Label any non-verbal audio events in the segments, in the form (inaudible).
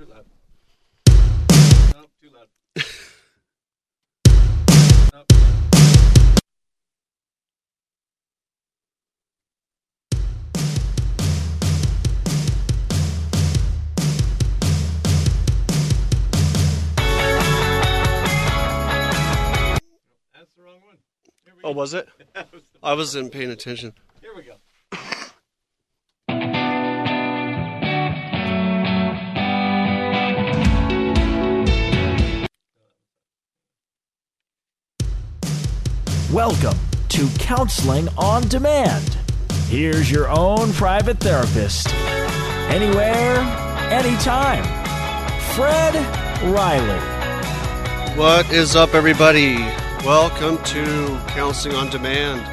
Too loud. No, too loud. no. That's the wrong one. Oh, was it? (laughs) That was the- I wasn't paying attention. Here we go. Welcome to Counseling on Demand. Here's your own private therapist. Anywhere, anytime. Fred Riley. What is up, everybody? Welcome to Counseling on Demand.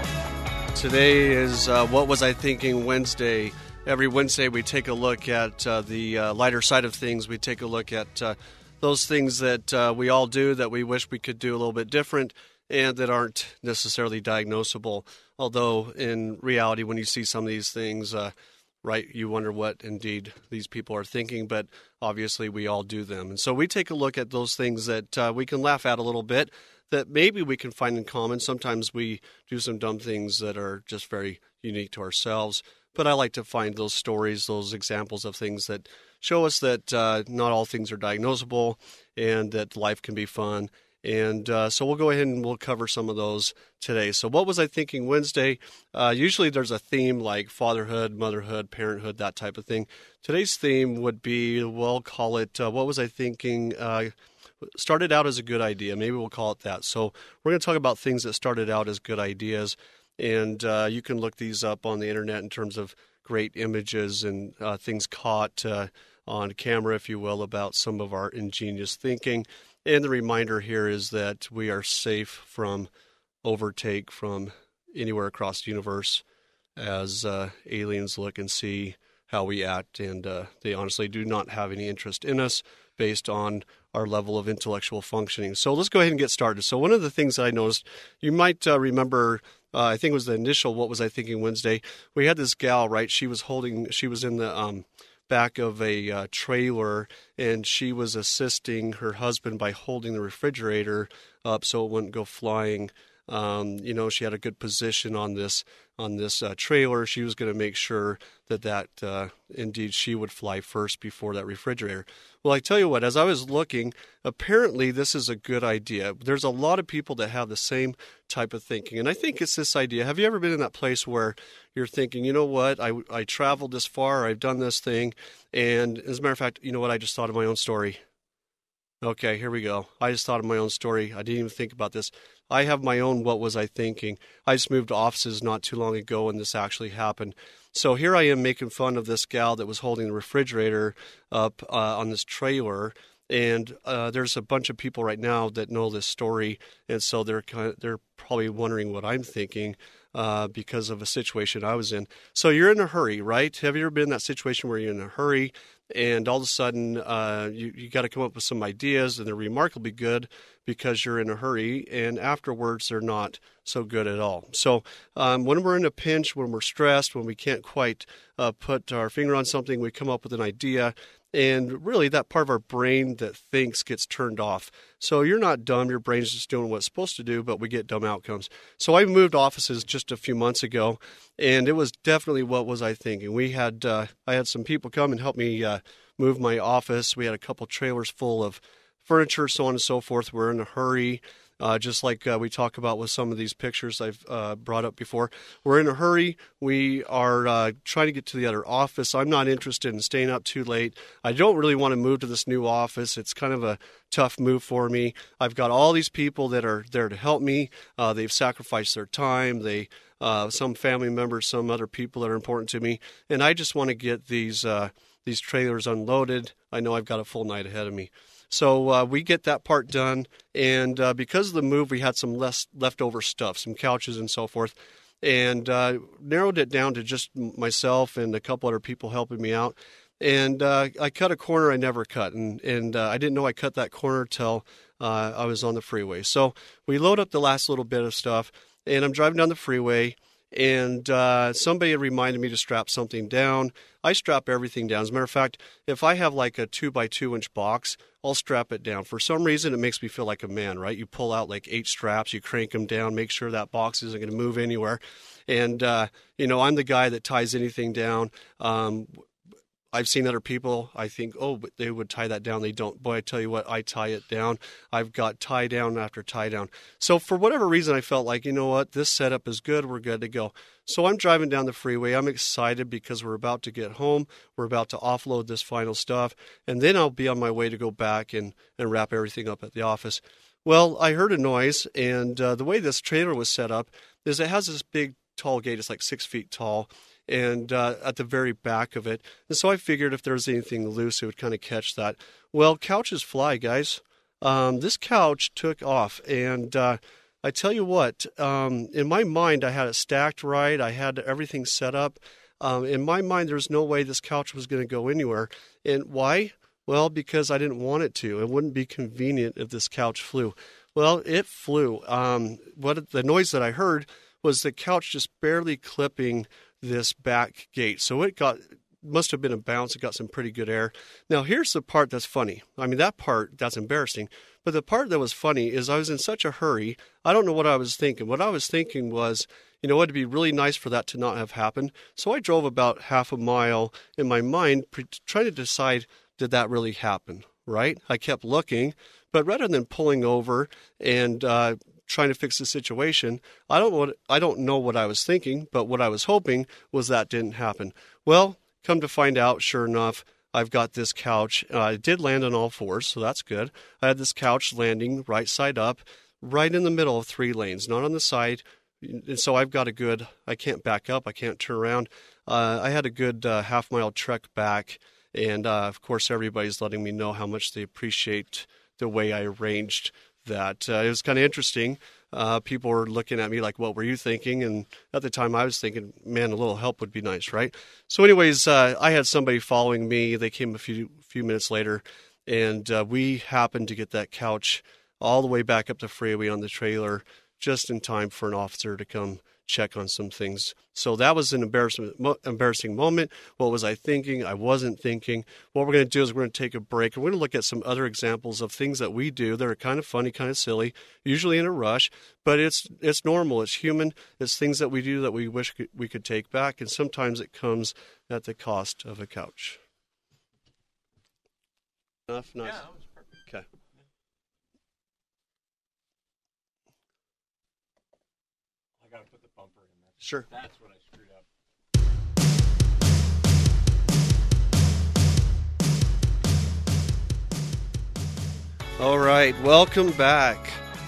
Today is uh, What Was I Thinking Wednesday. Every Wednesday, we take a look at uh, the uh, lighter side of things. We take a look at uh, those things that uh, we all do that we wish we could do a little bit different and that aren't necessarily diagnosable. Although, in reality, when you see some of these things, uh, right, you wonder what indeed these people are thinking, but obviously we all do them. And so we take a look at those things that uh, we can laugh at a little bit, that maybe we can find in common. Sometimes we do some dumb things that are just very unique to ourselves. But I like to find those stories, those examples of things that show us that uh, not all things are diagnosable and that life can be fun. And uh, so we'll go ahead and we'll cover some of those today. So, what was I thinking Wednesday? Uh, usually there's a theme like fatherhood, motherhood, parenthood, that type of thing. Today's theme would be, we'll call it, uh, what was I thinking? Uh, started out as a good idea. Maybe we'll call it that. So, we're going to talk about things that started out as good ideas. And uh, you can look these up on the internet in terms of great images and uh, things caught on camera, if you will, about some of our ingenious thinking. And the reminder here is that we are safe from overtake from anywhere across the universe as uh, aliens look and see how we act. And uh, they honestly do not have any interest in us based on our level of intellectual functioning. So let's go ahead and get started. So, one of the things I noticed, you might uh, remember. Uh, I think it was the initial. What was I thinking Wednesday? We had this gal, right? She was holding. She was in the um, back of a uh, trailer and she was assisting her husband by holding the refrigerator up so it wouldn't go flying. Um, you know, she had a good position on this on this uh, trailer. She was going to make sure that that uh, indeed she would fly first before that refrigerator. Well, I tell you what, as I was looking, apparently this is a good idea. There's a lot of people that have the same type of thinking, and I think it's this idea. Have you ever been in that place where you're thinking, you know what, I I traveled this far, I've done this thing, and as a matter of fact, you know what, I just thought of my own story. Okay, here we go. I just thought of my own story. I didn't even think about this. I have my own what was I thinking. I just moved offices not too long ago and this actually happened. So here I am making fun of this gal that was holding the refrigerator up uh, on this trailer. And uh, there's a bunch of people right now that know this story, and so they're kind of, they're probably wondering what I'm thinking uh, because of a situation I was in. So you're in a hurry, right? Have you ever been in that situation where you're in a hurry and all of a sudden uh, you, you got to come up with some ideas and they're remarkably good because you're in a hurry and afterwards they're not so good at all. So um, when we're in a pinch when we're stressed when we can't quite uh, put our finger on something we come up with an idea And really, that part of our brain that thinks gets turned off. So you're not dumb. Your brain's just doing what it's supposed to do, but we get dumb outcomes. So I moved offices just a few months ago, and it was definitely what was I thinking. We had uh, I had some people come and help me uh, move my office. We had a couple trailers full of furniture, so on and so forth. We're in a hurry. Uh, just like uh, we talk about with some of these pictures I've uh, brought up before. We're in a hurry. We are uh, trying to get to the other office. I'm not interested in staying up too late. I don't really want to move to this new office. It's kind of a tough move for me. I've got all these people that are there to help me. Uh, they've sacrificed their time. They uh, some family members, some other people that are important to me, and I just want to get these these trailers unloaded. I know I've got a full night ahead of me. So uh, we get that part done, and uh, because of the move, we had some less leftover stuff, some couches and so forth, and uh, narrowed it down to just myself and a couple other people helping me out. And uh, I cut a corner I never cut, and and uh, I didn't know I cut that corner till uh, I was on the freeway. So we load up the last little bit of stuff, and I'm driving down the freeway and uh, somebody reminded me to strap something down. I strap everything down. As a matter of fact, if I have like a two by two inch box, I'll strap it down. For some reason, it makes me feel like a man, right? You pull out like eight straps, you crank them down, make sure that box isn't going to move anywhere. And, uh, you know, I'm the guy that ties anything down. Um, I've seen other people. I think, oh, but they would tie that down. They don't. Boy, I tell you what, I tie it down. I've got tie down after tie down. So for whatever reason, I felt like, you know what, this setup is good. We're good to go. So I'm driving down the freeway. I'm excited because we're about to get home. We're about to offload this final stuff, and then I'll be on my way to go back and and wrap everything up at the office. Well, I heard a noise, and uh, the way this trailer was set up is it has this big tall gate. It's like six feet tall and uh, at the very back of it. And so I figured if there was anything loose, it would kind of catch that. Well, couches fly, guys. Um, this couch took off, and uh, I tell you what, um, in my mind, I had it stacked right. I had everything set up. Um, in my mind, there was no way this couch was going to go anywhere. And why? Well, because I didn't want it to. It wouldn't be convenient if this couch flew. Well, it flew. Um, what the noise that I heard was the couch just barely clipping this back gate. So it got must have been a bounce. It got some pretty good air. Now here's the part that's funny. I mean that part that's embarrassing, but the part that was funny is I was in such a hurry. I don't know what I was thinking. What I was thinking was, you know, it'd be really nice for that to not have happened. So I drove about half a mile in my mind, pre- trying to decide did that really happen. Right? I kept looking, but rather than pulling over and uh, trying to fix the situation. I don't what I don't know what I was thinking, but what I was hoping was that didn't happen. Well, come to find out, sure enough, I've got this couch. I did land on all fours, so that's good. I had this couch landing right side up, right in the middle of three lanes, not on the side. And so I've got a good. I can't back up. I can't turn around. Uh, I had a good uh, half mile trek back, and uh, of course everybody's letting me know how much they appreciate the way I arranged that. Uh, it was kind of interesting. Uh, people were looking at me like, "What were you thinking?" And at the time, I was thinking, "Man, a little help would be nice, right?" So, anyways, uh, I had somebody following me. They came a few few minutes later, and uh, we happened to get that couch all the way back up the freeway on the trailer just in time for an officer to come check on some things. So that was an embarrassing, embarrassing moment. What was I thinking? I wasn't thinking. What we're going to do is we're going to take a break and we're going to look at some other examples of things that we do that are kind of funny, kind of silly, usually in a rush, but it's it's normal. It's human. It's things that we do that we wish we could take back, and sometimes it comes at the cost of a couch. Enough? Nice. Yeah, that was perfect. Okay. I gotta put the bumper in there. Sure. That's what I screwed up. All right, welcome back.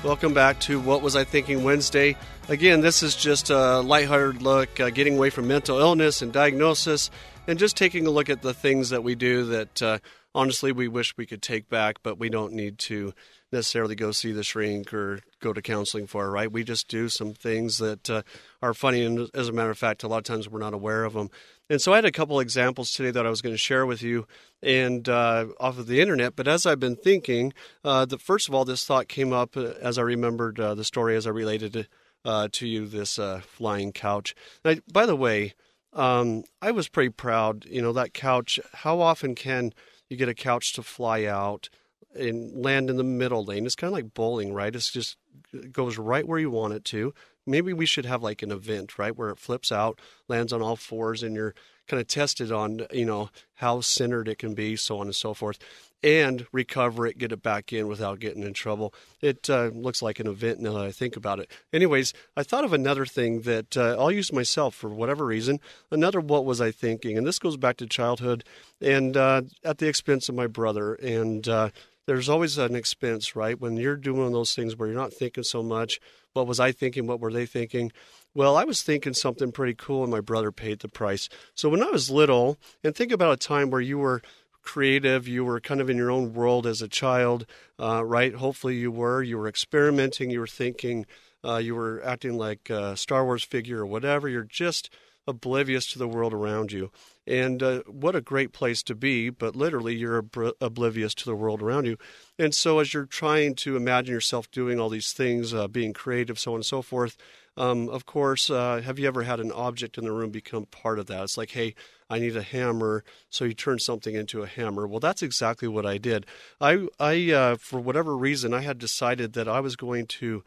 Welcome back to What Was I Thinking Wednesday. Again, this is just a lighthearted look, uh, getting away from mental illness and diagnosis, and just taking a look at the things that we do that uh, honestly we wish we could take back, but we don't need to necessarily go see the shrink or go to counseling for, right? We just do some things that uh, are funny, and as a matter of fact, a lot of times we're not aware of them. And so I had a couple examples today that I was going to share with you, and uh, off of the internet. But as I've been thinking, uh, the first of all, this thought came up uh, as I remembered uh, the story as I related it uh, to you. This flying couch. By the way, um, I was pretty proud. You know that couch. How often can you get a couch to fly out and land in the middle lane. It's kind of like bowling, right? It's just it goes right where you want it to. Maybe we should have like an event, right, where it flips out, lands on all fours, and you're kind of tested on, you know, how centered it can be, so on and so forth, and recover it, get it back in without getting in trouble. It uh, looks like an event now that I think about it. Anyways, I thought of another thing that uh, I'll use myself for whatever reason. Another what was I thinking? And this goes back to childhood and uh, at the expense of my brother. And uh, there's always an expense, right? When you're doing those things where you're not thinking so much, what was I thinking? What were they thinking? Well, I was thinking something pretty cool, and my brother paid the price. So when I was little, and think about a time where you were creative, you were kind of in your own world as a child, uh, right? Hopefully, you were. You were experimenting, you were thinking, uh, you were acting like a Star Wars figure or whatever. You're just oblivious to the world around you. And uh, what a great place to be, but literally you're ob- oblivious to the world around you. And so, as you're trying to imagine yourself doing all these things, uh, being creative, so on and so forth, um, of course, uh, have you ever had an object in the room become part of that? It's like, hey, I need a hammer, so you turn something into a hammer. Well, that's exactly what I did. I, I uh, for whatever reason, I had decided that I was going to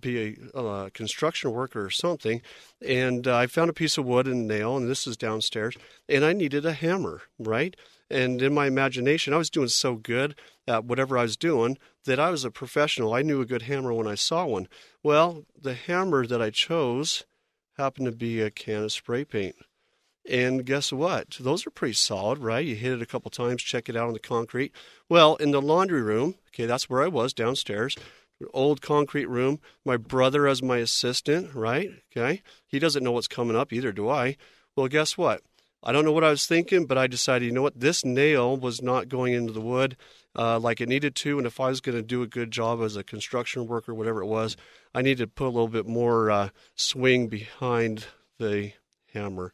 be a, a construction worker or something, and uh, I found a piece of wood and nail, and this is downstairs, and I needed a hammer, right? And in my imagination, I was doing so good at whatever I was doing that I was a professional. I knew a good hammer when I saw one. Well, the hammer that I chose happened to be a can of spray paint. And guess what? Those are pretty solid, right? You hit it a couple times, check it out on the concrete. Well, in the laundry room, okay, that's where I was downstairs old concrete room. My brother as my assistant, right? Okay. He doesn't know what's coming up, either do I. Well, guess what? I don't know what I was thinking, but I decided, you know what? This nail was not going into the wood uh, like it needed to. And if I was going to do a good job as a construction worker, whatever it was, I needed to put a little bit more uh, swing behind the hammer.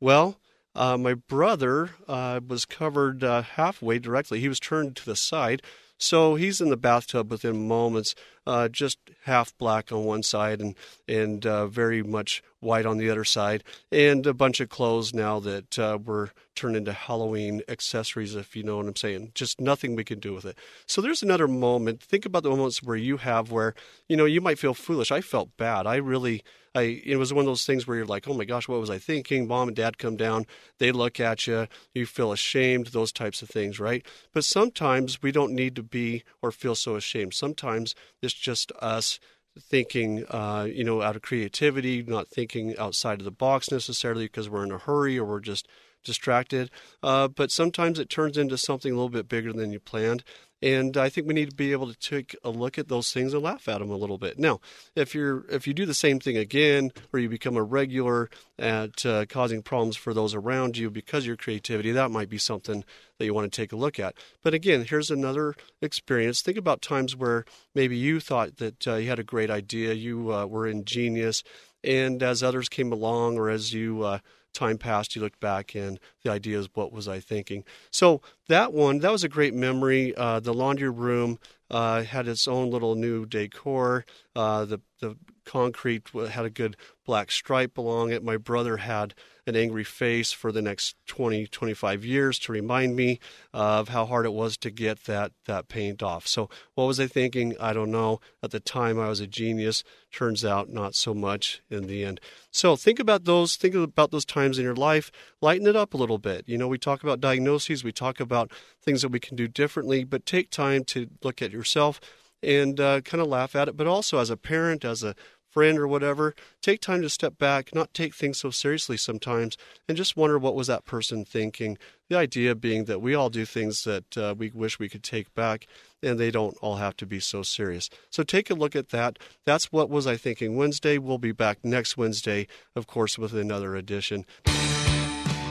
Well, uh, my brother uh, was covered uh, halfway directly. He was turned to the side. So he's in the bathtub within moments, uh, just half black on one side and and uh, very much white on the other side, and a bunch of clothes now that uh, were turned into Halloween accessories, if you know what I'm saying. Just nothing we can do with it. So there's another moment. Think about the moments where you have where you know you might feel foolish. I felt bad. I really I it was one of those things where you're like, oh my gosh, what was I thinking? Mom and dad come down, they look at you, you feel ashamed, those types of things, right? But sometimes we don't need to be or feel so ashamed. Sometimes it's just us thinking, uh, you know, out of creativity, not thinking outside of the box necessarily because we're in a hurry or we're just distracted. Uh, but sometimes it turns into something a little bit bigger than you planned. And I think we need to be able to take a look at those things and laugh at them a little bit. Now, if you're if you do the same thing again, or you become a regular at uh, causing problems for those around you because of your creativity, that might be something that you want to take a look at. But again, here's another experience. Think about times where maybe you thought that uh, you had a great idea, you uh, were ingenious, and as others came along, or as you uh, time passed, you look back and the idea is what was I thinking? So that one, that was a great memory. Uh, the laundry room uh, had its own little new decor. Uh, the the concrete had a good black stripe along it. My brother had an angry face for the next 20, 25 years to remind me of how hard it was to get that, that paint off. So, what was I thinking? I don't know. At the time, I was a genius. Turns out, not so much in the end. So, think about those. Think about those times in your life. Lighten it up a little bit. You know, we talk about diagnoses, we talk about things that we can do differently, but take time to look at yourself and uh, kind of laugh at it. But also, as a parent, as a friend or whatever, take time to step back, not take things so seriously sometimes, and just wonder what was that person thinking. The idea being that we all do things that uh, we wish we could take back, and they don't all have to be so serious. So take a look at that. That's what was I thinking Wednesday. We'll be back next Wednesday, of course, with another edition.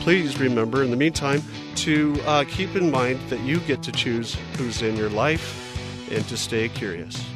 Please remember, in the meantime, to uh, keep in mind that you get to choose who's in your life and to stay curious.